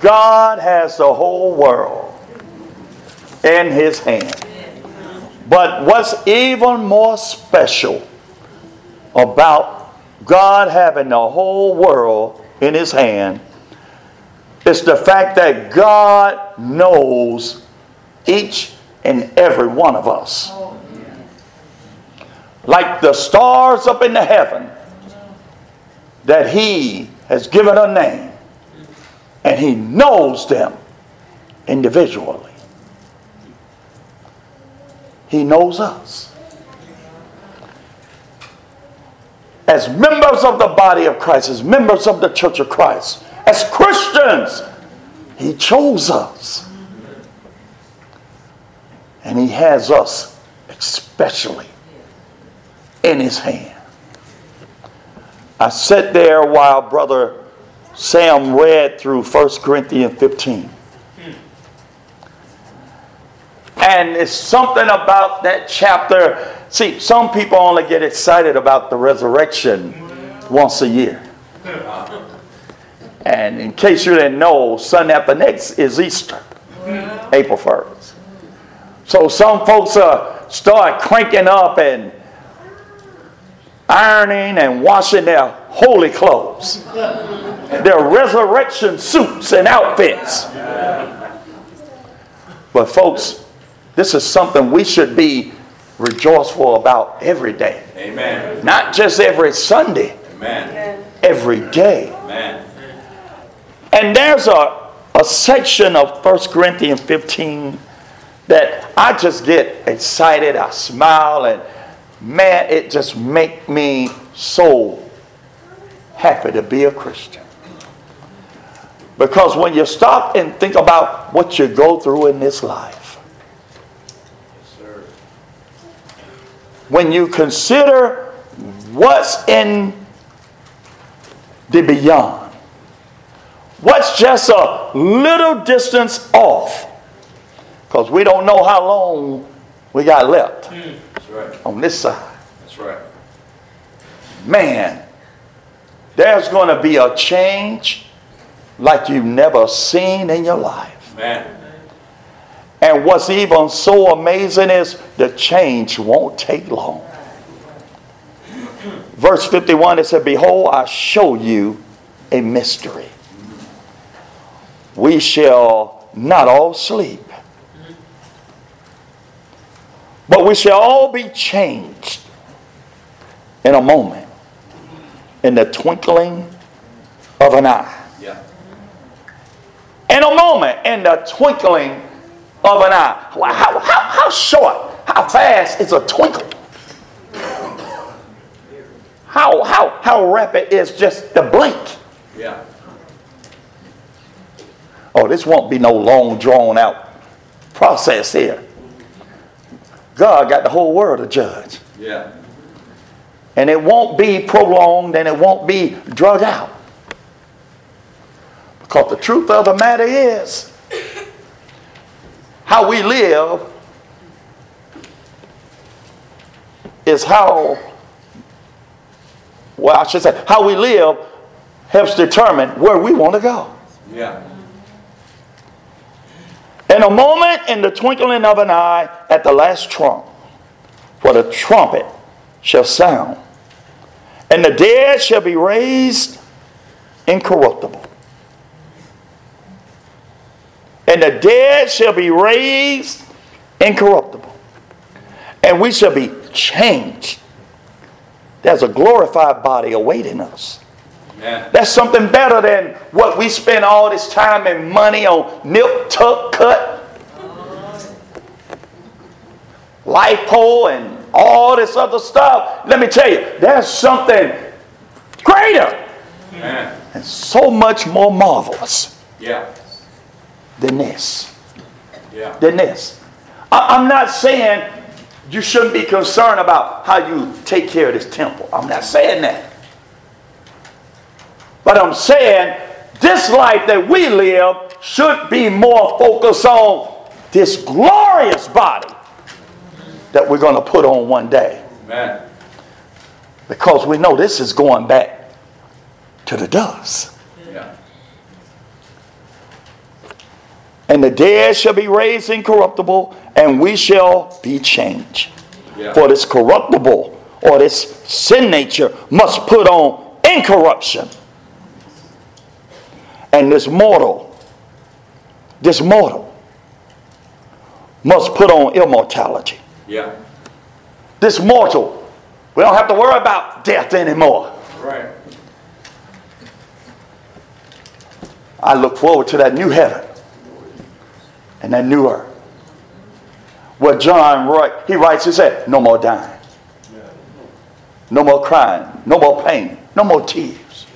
God has the whole world in his hand. But what's even more special about God having the whole world in his hand is the fact that God knows each and every one of us. Like the stars up in the heaven, that he has given a name and he knows them individually. He knows us. As members of the body of Christ, as members of the church of Christ, as Christians, He chose us. And He has us especially in His hand. I sat there while Brother Sam read through 1 Corinthians 15. And it's something about that chapter. See, some people only get excited about the resurrection once a year. And in case you didn't know, Sunday after next is Easter, April 1st. So some folks uh, start cranking up and ironing and washing their holy clothes, their resurrection suits and outfits. But, folks, this is something we should be rejoiceful about every day. Amen. Not just every Sunday, Amen. every day. Amen. And there's a, a section of 1 Corinthians 15 that I just get excited. I smile and man, it just make me so happy to be a Christian. Because when you stop and think about what you go through in this life, when you consider what's in the beyond, what's just a little distance off, because we don't know how long we got left hmm. right. on this side. That's right. Man, there's going to be a change like you've never seen in your life. Amen. And what's even so amazing is the change won't take long. Verse 51 it said, Behold, I show you a mystery. We shall not all sleep, but we shall all be changed in a moment, in the twinkling of an eye. In a moment, in the twinkling of an eye. How, how, how short, how fast is a twinkle? How, how, how rapid is just the blink? Yeah. Oh, this won't be no long, drawn out process here. God got the whole world to judge. Yeah. And it won't be prolonged and it won't be drug out. Because the truth of the matter is, how we live is how, well, I should say, how we live helps determine where we want to go. Yeah. In a moment, in the twinkling of an eye, at the last trump, for the trumpet shall sound, and the dead shall be raised incorruptible. And the dead shall be raised incorruptible. And we shall be changed. There's a glorified body awaiting us. Amen. That's something better than what we spend all this time and money on nip, tuck, cut, lipo, and all this other stuff. Let me tell you, there's something greater Amen. and so much more marvelous Yeah. Than this. Yeah. Than this. I- I'm not saying you shouldn't be concerned about how you take care of this temple. I'm not saying that. But I'm saying this life that we live should be more focused on this glorious body that we're going to put on one day. Amen. Because we know this is going back to the dust. Yeah. And the dead shall be raised incorruptible, and we shall be changed. Yeah. For this corruptible or this sin nature must put on incorruption. And this mortal, this mortal must put on immortality. Yeah. This mortal, we don't have to worry about death anymore. Right. I look forward to that new heaven and that knew her. Where John wrote, he writes, he said, no more dying, no more crying, no more pain, no more tears.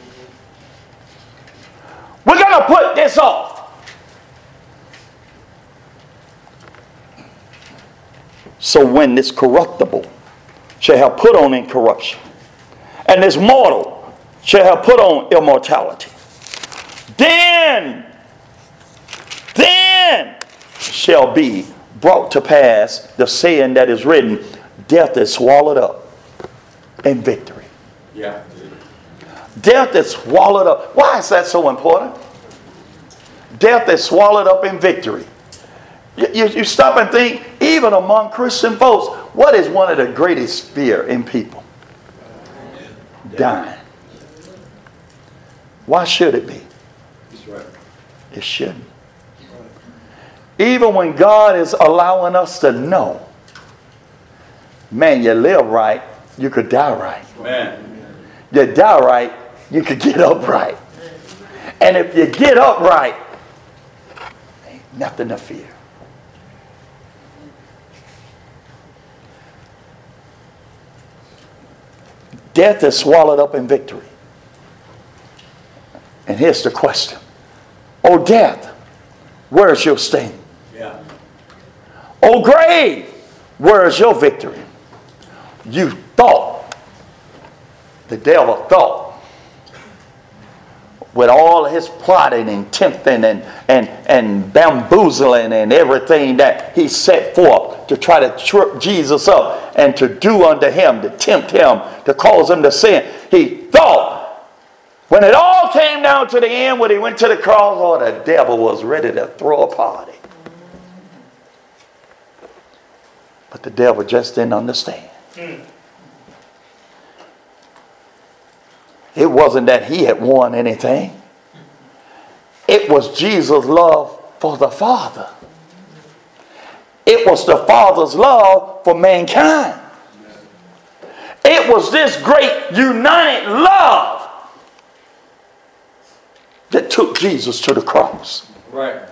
We're going to put this off. So when this corruptible shall have put on incorruption, and this mortal shall have put on immortality, then shall be brought to pass the saying that is written, death is swallowed up in victory. Yeah. Death is swallowed up. Why is that so important? Death is swallowed up in victory. You, you, you stop and think, even among Christian folks, what is one of the greatest fear in people? Dying. Why should it be? It shouldn't. Even when God is allowing us to know, man, you live right, you could die right. Amen. You die right, you could get up right. And if you get up right, ain't nothing to fear. Death is swallowed up in victory. And here's the question Oh, death, where's your sting? Yeah. Oh, grave, where's your victory? You thought, the devil thought, with all his plotting and tempting and, and, and bamboozling and everything that he set forth to try to trip Jesus up and to do unto him, to tempt him, to cause him to sin. He thought, when it all came down to the end, when he went to the cross, oh, the devil was ready to throw a party. But the devil just didn't understand. It wasn't that he had won anything. It was Jesus' love for the Father. It was the Father's love for mankind. It was this great united love that took Jesus to the cross. Right.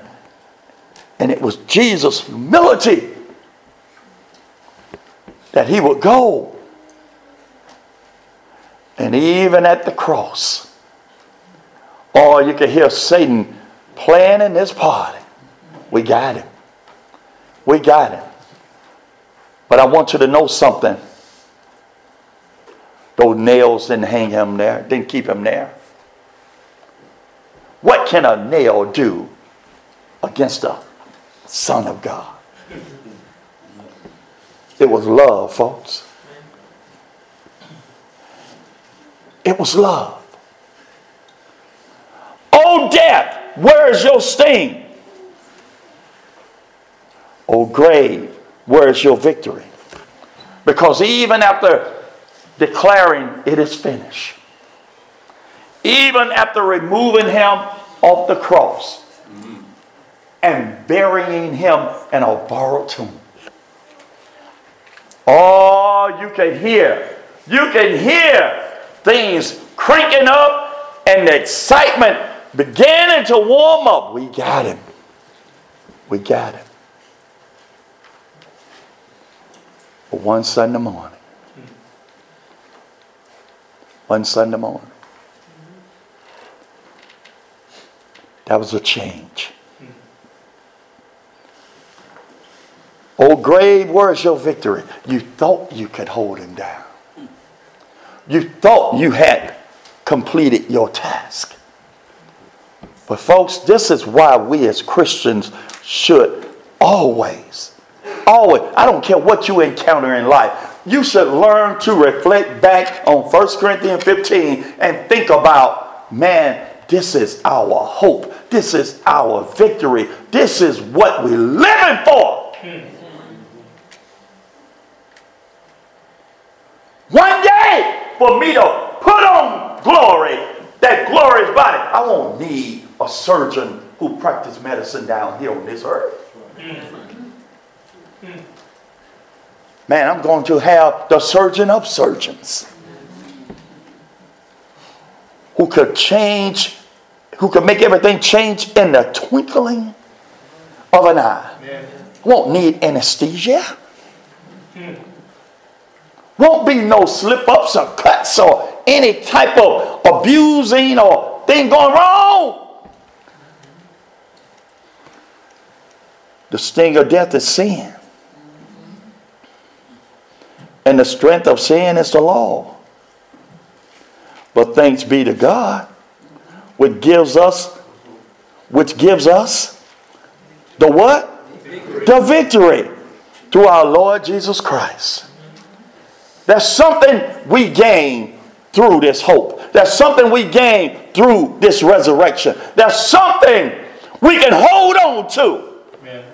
And it was Jesus' humility that he would go. And even at the cross, or you could hear Satan planning his party. We got him. We got him. But I want you to know something. Those nails didn't hang him there, didn't keep him there. What can a nail do against the Son of God? It was love, folks. It was love. Oh, death, where is your sting? Oh, grave, where is your victory? Because even after declaring it is finished, even after removing him off the cross and burying him in a borrowed tomb, Oh, you can hear. You can hear things cranking up and the excitement beginning to warm up. We got him. We got him. But one Sunday morning, one Sunday morning, that was a change. Oh, grave, where's your victory? You thought you could hold him down. You thought you had completed your task. But, folks, this is why we as Christians should always, always, I don't care what you encounter in life, you should learn to reflect back on 1 Corinthians 15 and think about, man, This is our hope. This is our victory. This is what we're living for. One day for me to put on glory, that glorious body. I won't need a surgeon who practice medicine down here on this earth. Man, I'm going to have the surgeon of surgeons who could change, who could make everything change in the twinkling of an eye. Won't need anesthesia. Won't be no slip ups or cuts or any type of abusing or thing going wrong. The sting of death is sin. And the strength of sin is the law. But thanks be to God, which gives us, which gives us the what? Victory. The victory through our Lord Jesus Christ. There's something we gain through this hope. There's something we gain through this resurrection. There's something we can hold on to. Amen.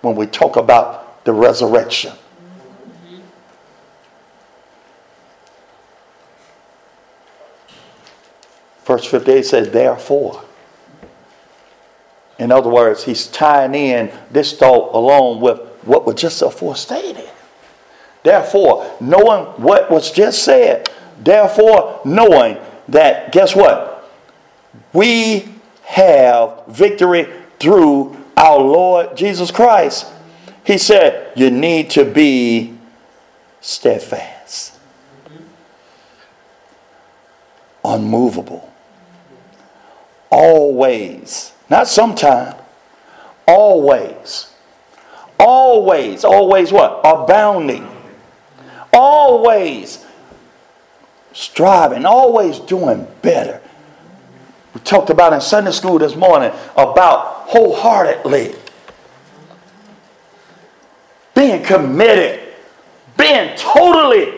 When we talk about the resurrection. Verse 58 says, therefore. In other words, he's tying in this thought along with what was just aforestated. Therefore, knowing what was just said, therefore, knowing that, guess what? We have victory through our Lord Jesus Christ. He said, You need to be steadfast, unmovable always, not sometime, always, always, always what? Abounding, always striving, always doing better. We talked about in Sunday school this morning about wholeheartedly being committed, being totally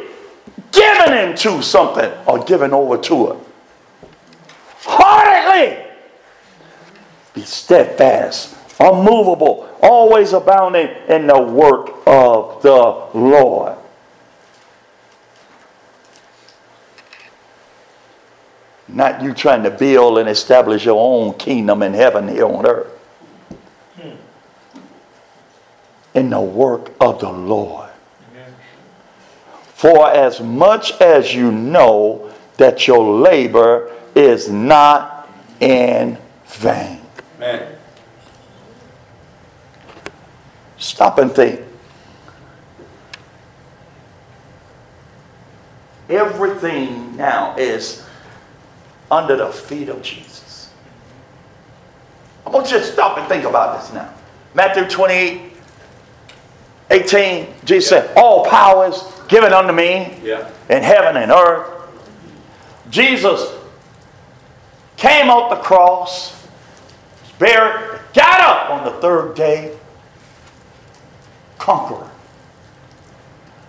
given into something or given over to it heartedly. Be steadfast, unmovable, always abounding in the work of the Lord. Not you trying to build and establish your own kingdom in heaven here on earth. In the work of the Lord. For as much as you know that your labor is not in vain. Amen. Stop and think. Everything now is under the feet of Jesus. I want you to stop and think about this now. Matthew 28, 18, Jesus yeah. said, All power is given unto me yeah. in heaven and earth. Jesus came off the cross, buried, got up on the third day, conqueror,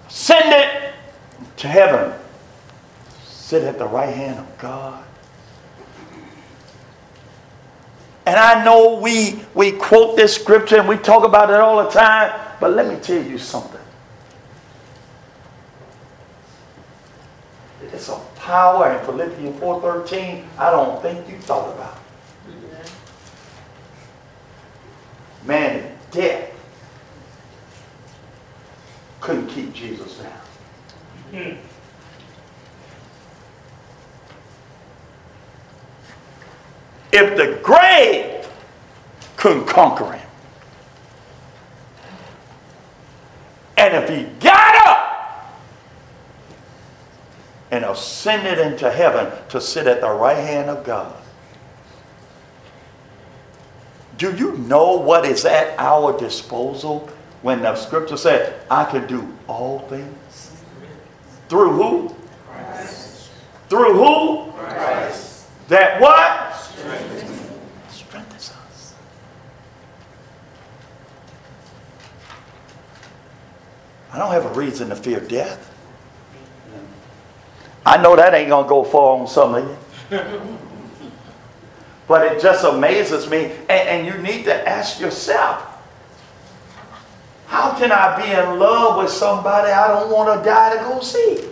Send it to heaven, sit at the right hand of God. And I know we, we quote this scripture and we talk about it all the time, but let me tell you something. It's a power in Philippians 4.13 I don't think you thought about. Man, death couldn't keep Jesus down. If the grave couldn't conquer him, and if he got up and ascended into heaven to sit at the right hand of God. Do you know what is at our disposal when the scripture said, I can do all things? Through who? Christ. Through who? Christ. That what? Strengthens. Strengthens us. I don't have a reason to fear death. I know that ain't going to go far on some of you. but it just amazes me. And, and you need to ask yourself how can I be in love with somebody I don't want to die to go see?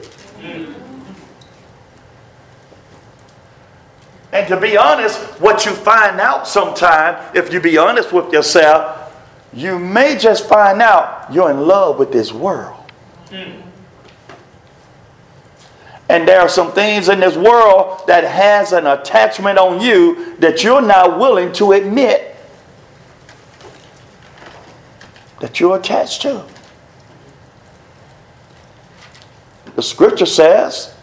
And to be honest, what you find out sometime, if you be honest with yourself, you may just find out you're in love with this world. And there are some things in this world that has an attachment on you that you're not willing to admit that you're attached to. The scripture says,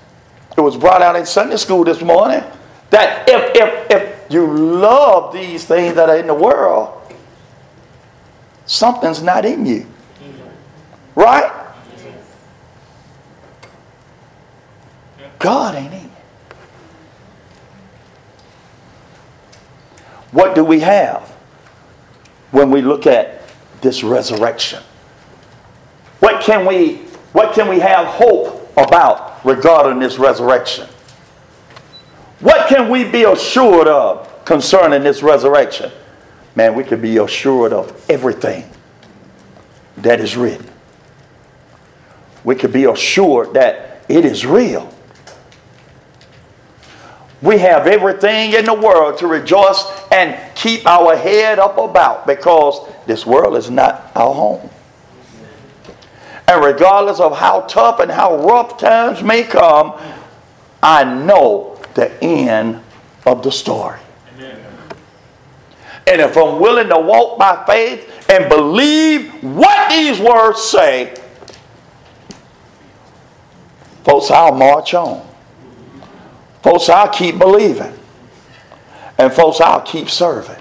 it was brought out in Sunday school this morning, that if, if, if you love these things that are in the world, something's not in you. Right? God ain't in you. What do we have when we look at this resurrection? What can we what can we have hope about regarding this resurrection? What can we be assured of concerning this resurrection? Man, we can be assured of everything that is written. We can be assured that it is real. We have everything in the world to rejoice and keep our head up about because this world is not our home. And regardless of how tough and how rough times may come, I know the end of the story. And if I'm willing to walk by faith and believe what these words say, folks, I'll march on. Folks, I'll keep believing. And folks, I'll keep serving.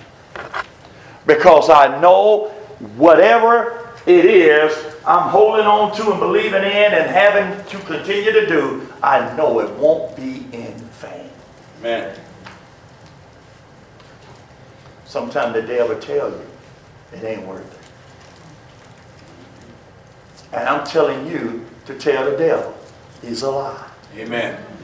Because I know whatever it is I'm holding on to and believing in and having to continue to do, I know it won't be in vain. Amen. Sometimes the devil tell you it ain't worth it. And I'm telling you to tell the devil he's a lie. Amen.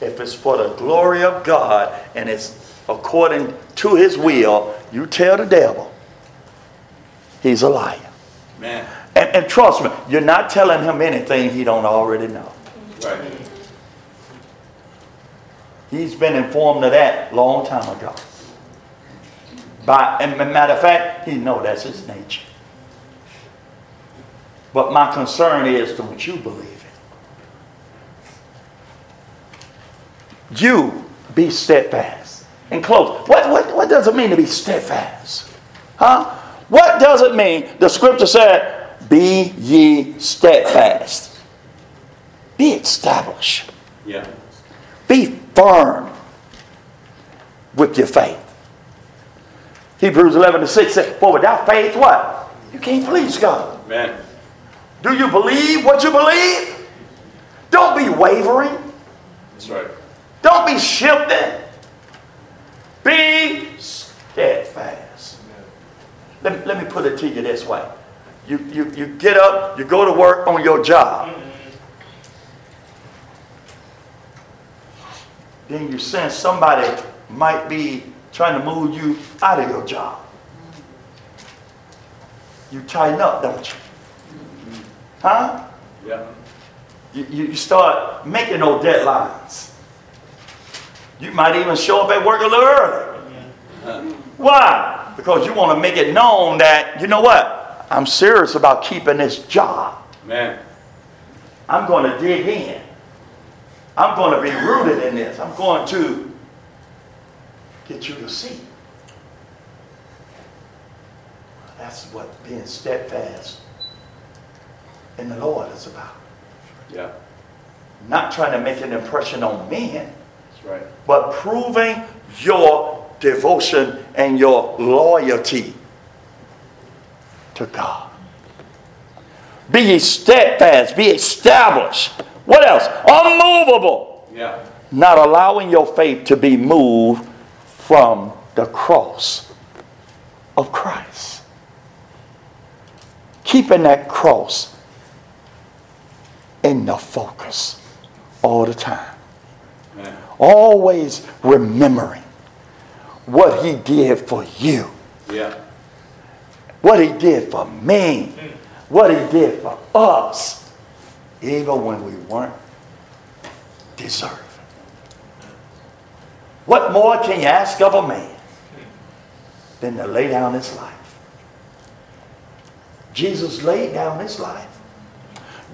If it's for the glory of God and it's according to his will, you tell the devil he's a liar. Amen. And, and trust me, you're not telling him anything he don't already know. Right. He's been informed of that long time ago. By, and matter of fact, he know that's his nature. But my concern is, don't you believe it? You be steadfast. And close. What, what, what does it mean to be steadfast? Huh? What does it mean? The scripture said, Be ye steadfast. Be established. Yeah. Be firm with your faith. Hebrews 11 to 6 said, For without faith, what? You can't please God. Amen. Do you believe what you believe? Don't be wavering. That's right. Don't be shifting. Be steadfast. Let, let me put it to you this way. You, you, you get up, you go to work on your job. Then you sense somebody might be trying to move you out of your job. You tighten up, don't you? Huh? Yeah. You, you you start making those deadlines. You might even show up at work a little early. Why? Because you want to make it known that, you know what? I'm serious about keeping this job. Man. I'm going to dig in. I'm going to be rooted in this. I'm going to get you to see. That's what being steadfast in the Lord is about. Yeah. Not trying to make an impression on men, right. but proving your devotion and your loyalty to God. Be ye steadfast, be established. What else? Unmovable. Yeah. Not allowing your faith to be moved from the cross of Christ. Keeping that cross in the focus all the time. Always remembering what he did for you, Yeah. what he did for me, what he did for us, even when we weren't deserving. What more can you ask of a man than to lay down his life? Jesus laid down his life.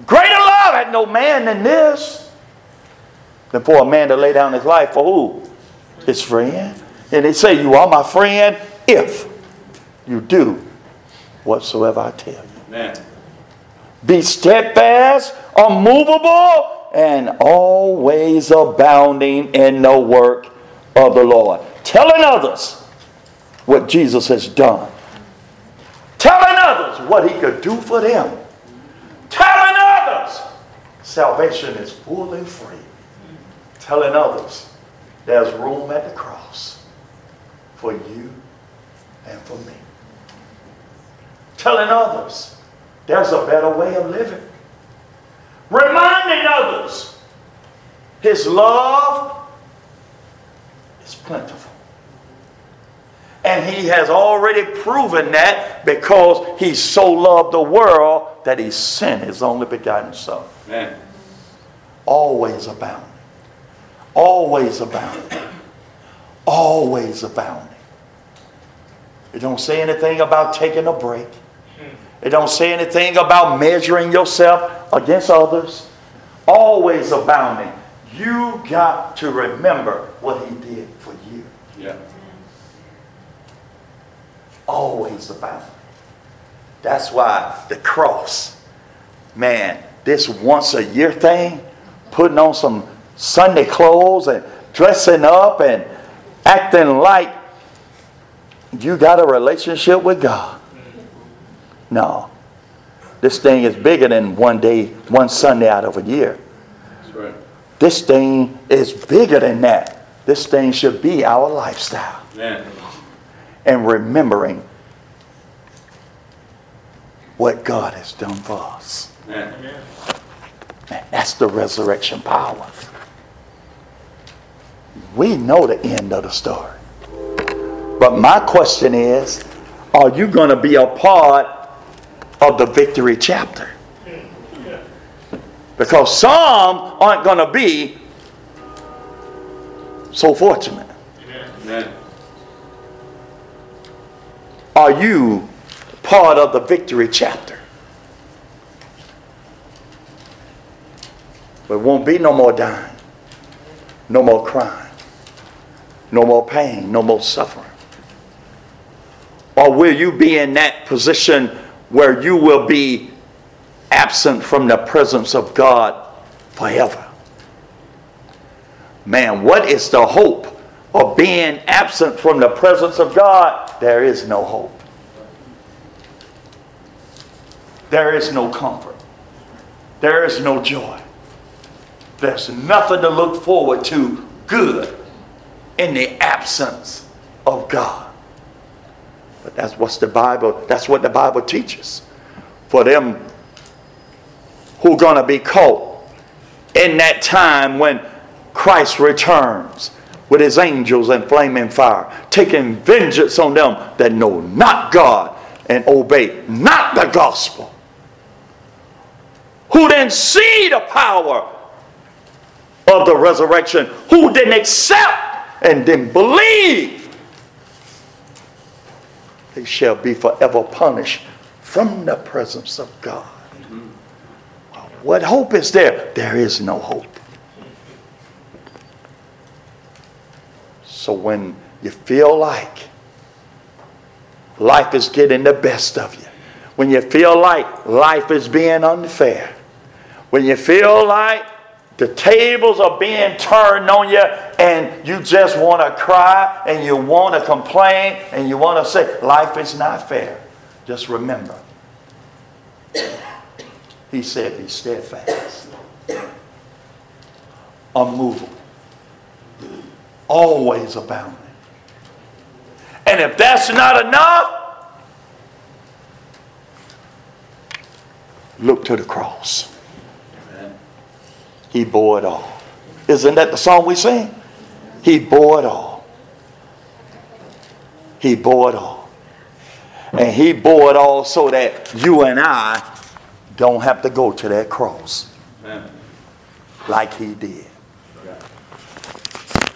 Greater love had no man than this, than for a man to lay down his life for who? His friend. And they say, You are my friend if you do whatsoever I tell you. Amen. Be steadfast, unmovable, and always abounding in the work of the Lord. Telling others what Jesus has done. Telling others what he could do for them. Telling others salvation is full and free. Telling others there's room at the cross for you and for me. Telling others there's a better way of living. Reminding others his love is plentiful. And he has already proven that because he so loved the world that he sent his only begotten Son. Amen. Always abounding. Always abounding. Always abounding. It don't say anything about taking a break. It don't say anything about measuring yourself against others. Always abounding. You got to remember what he did for you. Yeah. Always abounding. That's why the cross, man, this once a year thing, putting on some Sunday clothes and dressing up and acting like you got a relationship with God. No. This thing is bigger than one day, one Sunday out of a year. That's right. This thing is bigger than that. This thing should be our lifestyle. Amen. And remembering what God has done for us. Man, that's the resurrection power. We know the end of the story. But my question is are you going to be a part of the victory chapter? Because some aren't going to be so fortunate. Amen. Are you part of the victory chapter? There won't be no more dying, no more crying, no more pain, no more suffering. Or will you be in that position where you will be absent from the presence of God forever? Man, what is the hope of being absent from the presence of God? There is no hope. There is no comfort. There is no joy. There's nothing to look forward to good in the absence of God. But that's what's the Bible, that's what the Bible teaches. For them who are to be caught in that time when Christ returns with his angels and flaming fire, taking vengeance on them that know not God and obey not the gospel. Who didn't see the power of the resurrection, who didn't accept and didn't believe, they shall be forever punished from the presence of God. What hope is there? There is no hope. So when you feel like life is getting the best of you, when you feel like life is being unfair, when you feel like the tables are being turned on you and you just want to cry and you want to complain and you want to say life is not fair, just remember. He said, Be steadfast, unmovable, always abounding. And if that's not enough, look to the cross. He bore it all. Isn't that the song we sing? He bore it all. He bore it all. And he bore it all so that you and I don't have to go to that cross Amen. like he did.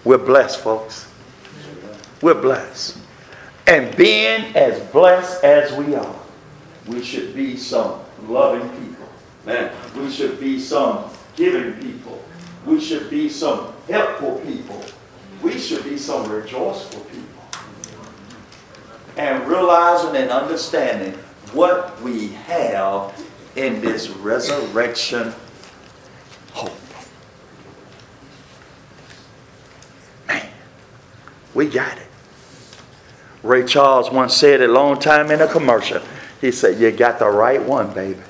We're blessed, folks. We're blessed. And being as blessed as we are, we should be some loving people. Man, We should be some giving people. We should be some helpful people. We should be some rejoiceful people. And realizing and understanding what we have in this resurrection hope. Man, we got it. Ray Charles once said a long time in a commercial. He said, You got the right one, baby.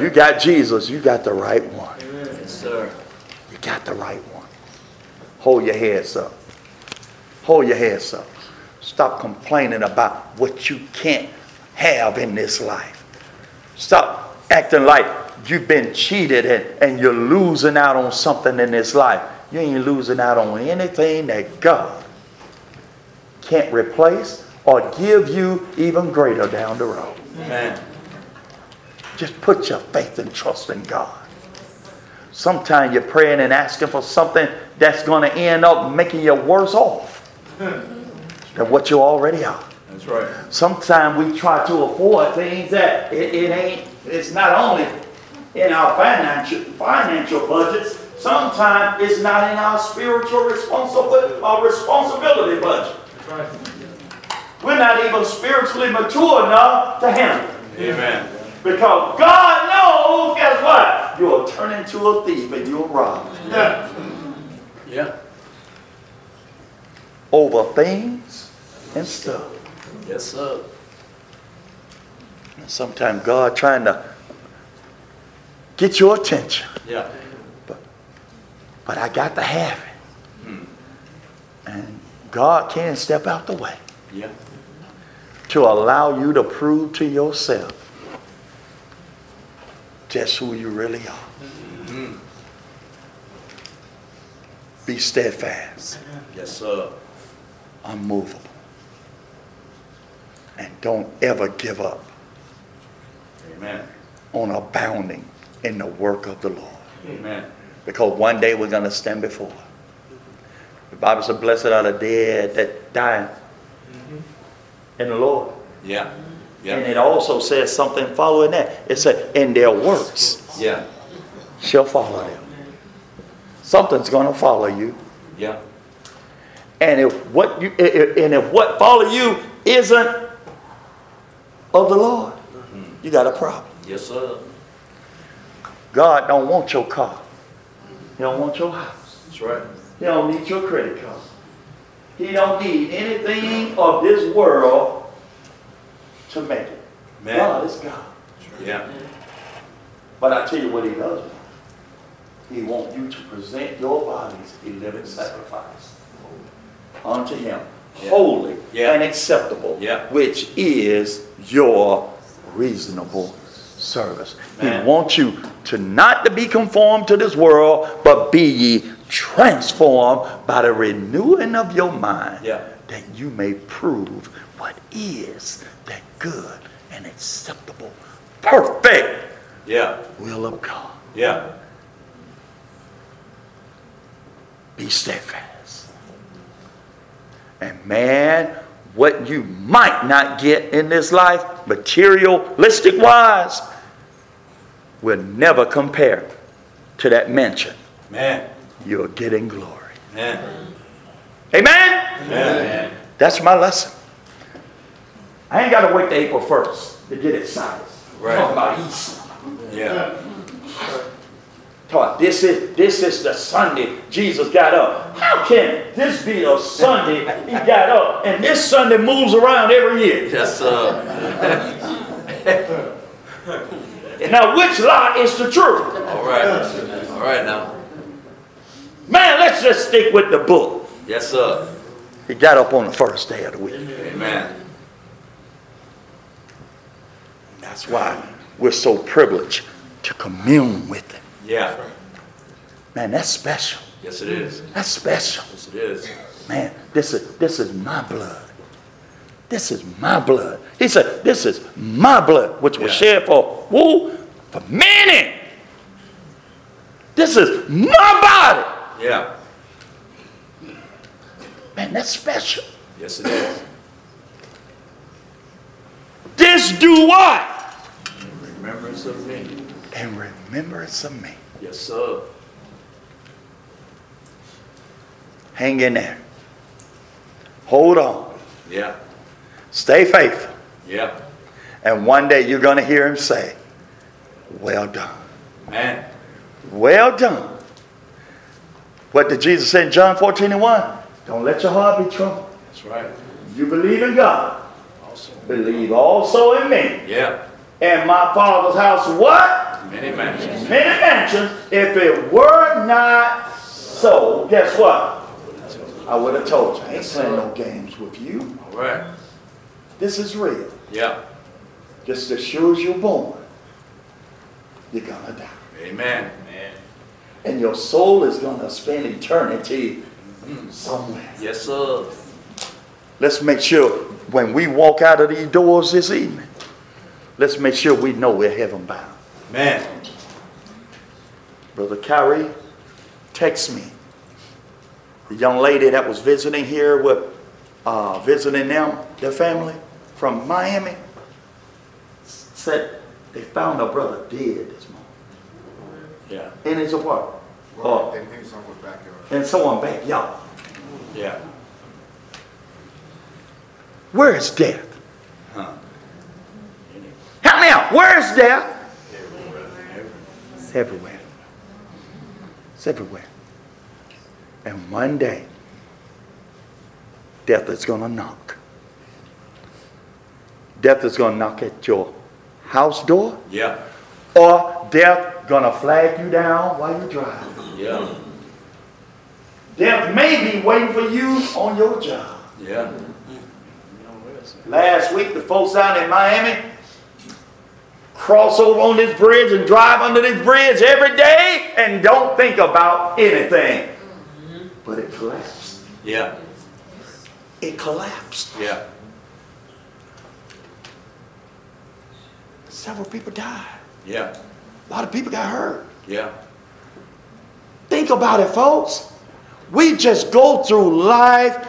You got Jesus, you got the right one. Yes, sir. You got the right one. Hold your heads up. Hold your heads up. Stop complaining about what you can't have in this life. Stop acting like you've been cheated and, and you're losing out on something in this life. You ain't losing out on anything that God can't replace or give you even greater down the road. Amen. Just put your faith and trust in God. Sometimes you're praying and asking for something that's going to end up making you worse off than what you already are. That's right. Sometimes we try to afford things that it, it ain't, it's not only in our financial, financial budgets, sometimes it's not in our spiritual responsibility, our responsibility budget. Right. We're not even spiritually mature enough to handle it. Amen. Because God knows, guess what? You'll turn into a thief and you'll rob Yeah. yeah. over things and stuff. Yes, sir. Sometimes God trying to get your attention, Yeah. but but I got to have it. And God can step out the way Yeah. to allow you to prove to yourself just who you really are. Mm-hmm. Be steadfast. Yes, sir. unmovable. And don't ever give up Amen. on abounding in the work of the Lord. Amen. Because one day we're going to stand before. The Bible says, Blessed are the dead that die mm-hmm. in the Lord. Yeah. And it also says something following that. It said, In their works Yeah. shall follow them. Something's going to follow you. Yeah. And if what you and if what follow you isn't of the Lord, mm-hmm. you got a problem. Yes, sir. God don't want your car. He don't want your house. That's right. He don't need your credit card. He don't need anything of this world to make it. Man. God is God. Yeah. But I tell you what he does want. He wants you to present your bodies a living sacrifice unto him, Yeah. holy Yeah. and acceptable, Yeah. which is your reasonable service. Man. He wants you to not to be conformed to this world, but be ye transformed by the renewing of your mind, Yeah. that you may prove what is that good and acceptable, perfect Yeah. will of God. Yeah. Be steadfast. And man, what you might not get in this life, materialistic wise, will never compare to that mention. Man. You're getting glory. Man. Amen? Man. That's my lesson. I ain't got to wait to April 1st to get excited. Right. Talk about Easter. Yeah. Talk, this is this is the Sunday Jesus got up. How can this be a Sunday he got up and this Sunday moves around every year? Yes, sir. And now which lie is the truth? All right. All right now. Man, let's just stick with the book. Yes, sir. He got up on the first day of the week. Amen. That's why we're so privileged to commune with him. Yeah. Man, that's special. Yes, it is. That's special. Yes, it is. Man, this is this is my blood. This is my blood. He said, This is my blood, which was Yeah. shed for who? For many. This is my body. Yeah. Man, that's special. Yes, it is. This do what? Remembrance of me. And remembrance of me. Yes, sir. Hang in there. Hold on. Yeah. Stay faithful. Yeah. And one day you're going to hear him say, Well done. Man. Well done. What did Jesus say in John 14 and 1? Don't let your heart be troubled. That's right. You believe in God. Awesome. Believe also in me. Yeah. And my father's house, what? Many mansions. Many mansions. If it were not so, guess what? I would have told you. I ain't playing no games with you. All right. This is real. Yeah. Just as sure as you're born, you're gonna die. Amen. Man. And your soul is gonna spend eternity somewhere. Yes, sir. Let's make sure when we walk out of these doors this evening, let's make sure we know we're heaven bound. Man. Brother Kyrie, text me. The young lady that was visiting here with, uh, visiting them, their family from Miami, said they found their brother dead this morning Yeah. in his apartment Well, Oh. in, in someone's backyard. in someone's backyard. Yeah. Where is death? Huh. Help me out. Where is death? Everywhere. It's everywhere. It's everywhere. And one day, death is going to knock. Death is going to knock at your house door, Yeah. or death going to flag you down while you're driving. Yeah. Death may be waiting for you on your job. Yeah. Last week, the folks out in Miami cross over on this bridge and drive under this bridge every day and don't think about anything. Mm-hmm. But it collapsed. Yeah. It collapsed. Yeah. Several people died. Yeah. A lot of people got hurt. Yeah. Think about it, folks. We just go through life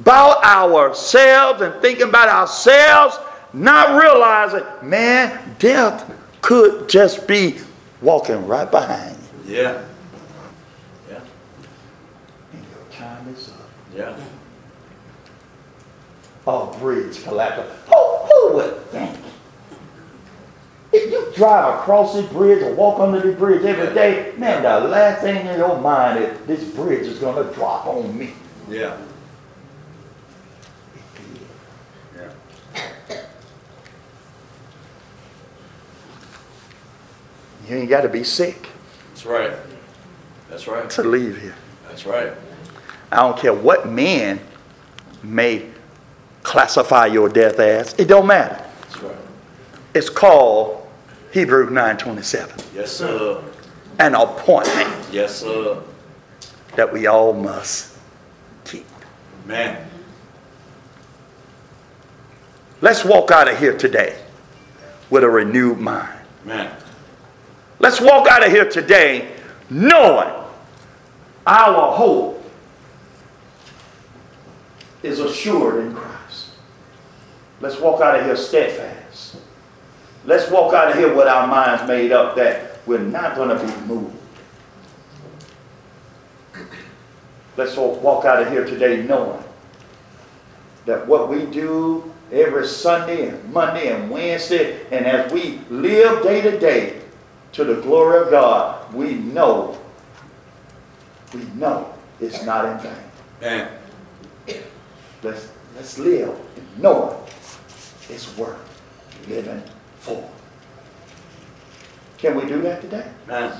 about ourselves and thinking about ourselves, not realizing, man, death could just be walking right behind you. Yeah. Yeah. And your time is up. Yeah. Oh, bridge collapsed. Who, who would think? If you drive across this bridge or walk under the bridge every day, man, the last thing in your mind is this bridge is going to drop on me. Yeah. You ain't got to be sick That's right. That's right. to leave here. That's right. I don't care what man may classify your death as. It don't matter. That's right. It's called Hebrew 927, Yes, sir. an appointment Yes, sir. that we all must keep. Man. Let's walk out of here today with a renewed mind. Man. Let's walk out of here today knowing our hope is assured in Christ. Let's walk out of here steadfast. Let's walk out of here with our minds made up that we're not going to be moved. Let's walk out of here today knowing that what we do every Sunday and Monday and Wednesday, and as we live day to day to the glory of God, we know, we know it's not in vain. Man. Let's, let's live knowing it's worth living for. Can we do that today? Man.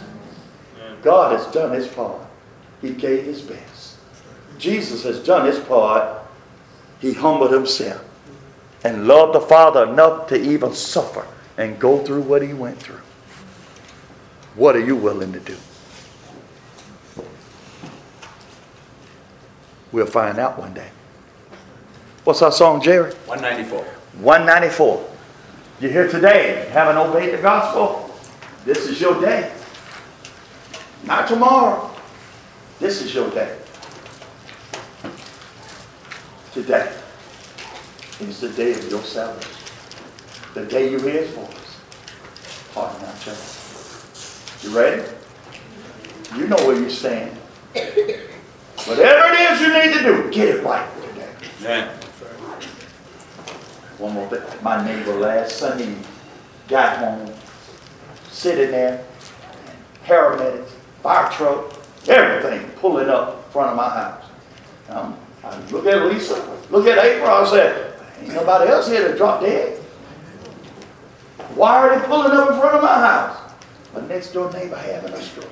God has done his part. He gave his best. Jesus has done his part. He humbled himself and loved the Father enough to even suffer and go through what he went through. What are you willing to do? We'll find out one day. What's our song, Jerry? 194. 194. You're here today, haven't obeyed the gospel? This is your day. Not tomorrow. This is your day. Today is the day of your salvation. The day you hear his voice. Pardon my children. You ready? You know where you stand. Whatever it is you need to do, get it right today. Amen. One more thing. My neighbor last Sunday got home, sitting there, paramedics, fire truck, everything pulling up in front of my house. Um, I look at Lisa, look at April, I said, ain't nobody else here to drop dead. Why are they pulling up in front of my house? My next door neighbor having a stroke.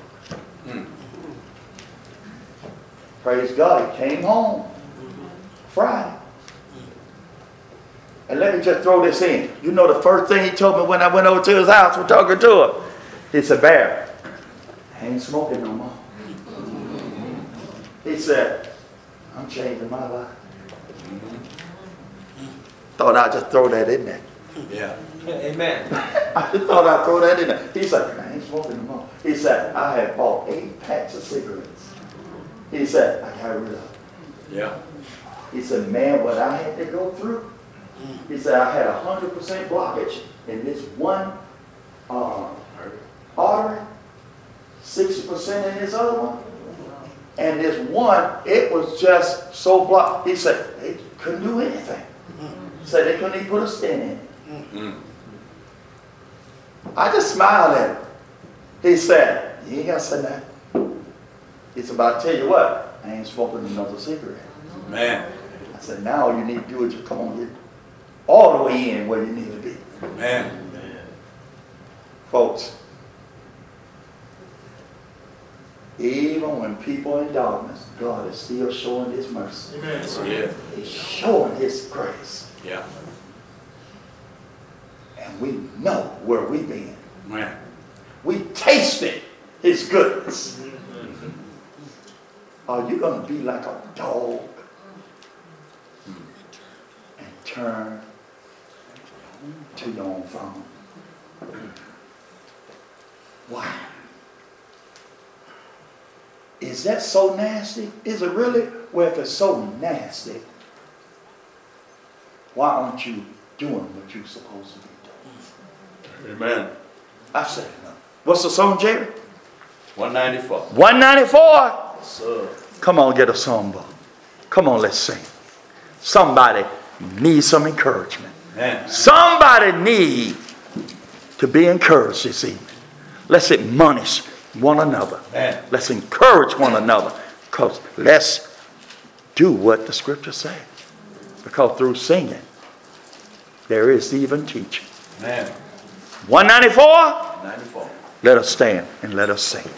Praise God, he came home Friday. And let me just throw this in. You know the first thing he told me when I went over to his house, we're talking to him. He said, Bear, I ain't smoking no more. He said, I'm changing my life. Thought I'd just throw that in there. Yeah. Amen. I just thought I'd throw that in there. He said, I ain't smoking no more. He said, I had bought eight packs of cigarettes. He said, I got rid of them. Yeah. He said, man, what I had to go through. He said, I had a hundred percent blockage in this one uh, artery, sixty percent in this other one, and this one, it was just so blocked. He said, they couldn't do anything. He said they couldn't even put a stent in. it. Mm. I just smiled at him. He said, you ain't got to say that. He said, but I tell you what, I ain't smoking another cigarette. Man. I said, now all you need to do is just come on, get all the way in where you need to be. Man. Man. Folks, even when people are in darkness, God is still showing his mercy. Amen. Yeah. He's showing his grace. Yeah. And we know where we've been. Man. We tasted his goodness. Are you going to be like a dog hmm. and turn to your own phone? Why? Is that so nasty? Is it really? Well, if it's so nasty, why aren't you doing what you're supposed to be doing? Amen. I said no. What's the song, Jerry? 194. 194. Sir. Come on, get a songbook. Come on, let's sing. Somebody needs some encouragement. Man. Somebody need to be encouraged this evening. Let's admonish one another. Man. Let's encourage one another. Because let's do what the scriptures say. Because through singing, there is even teaching. Man. 194, 94. Let us stand and let us sing.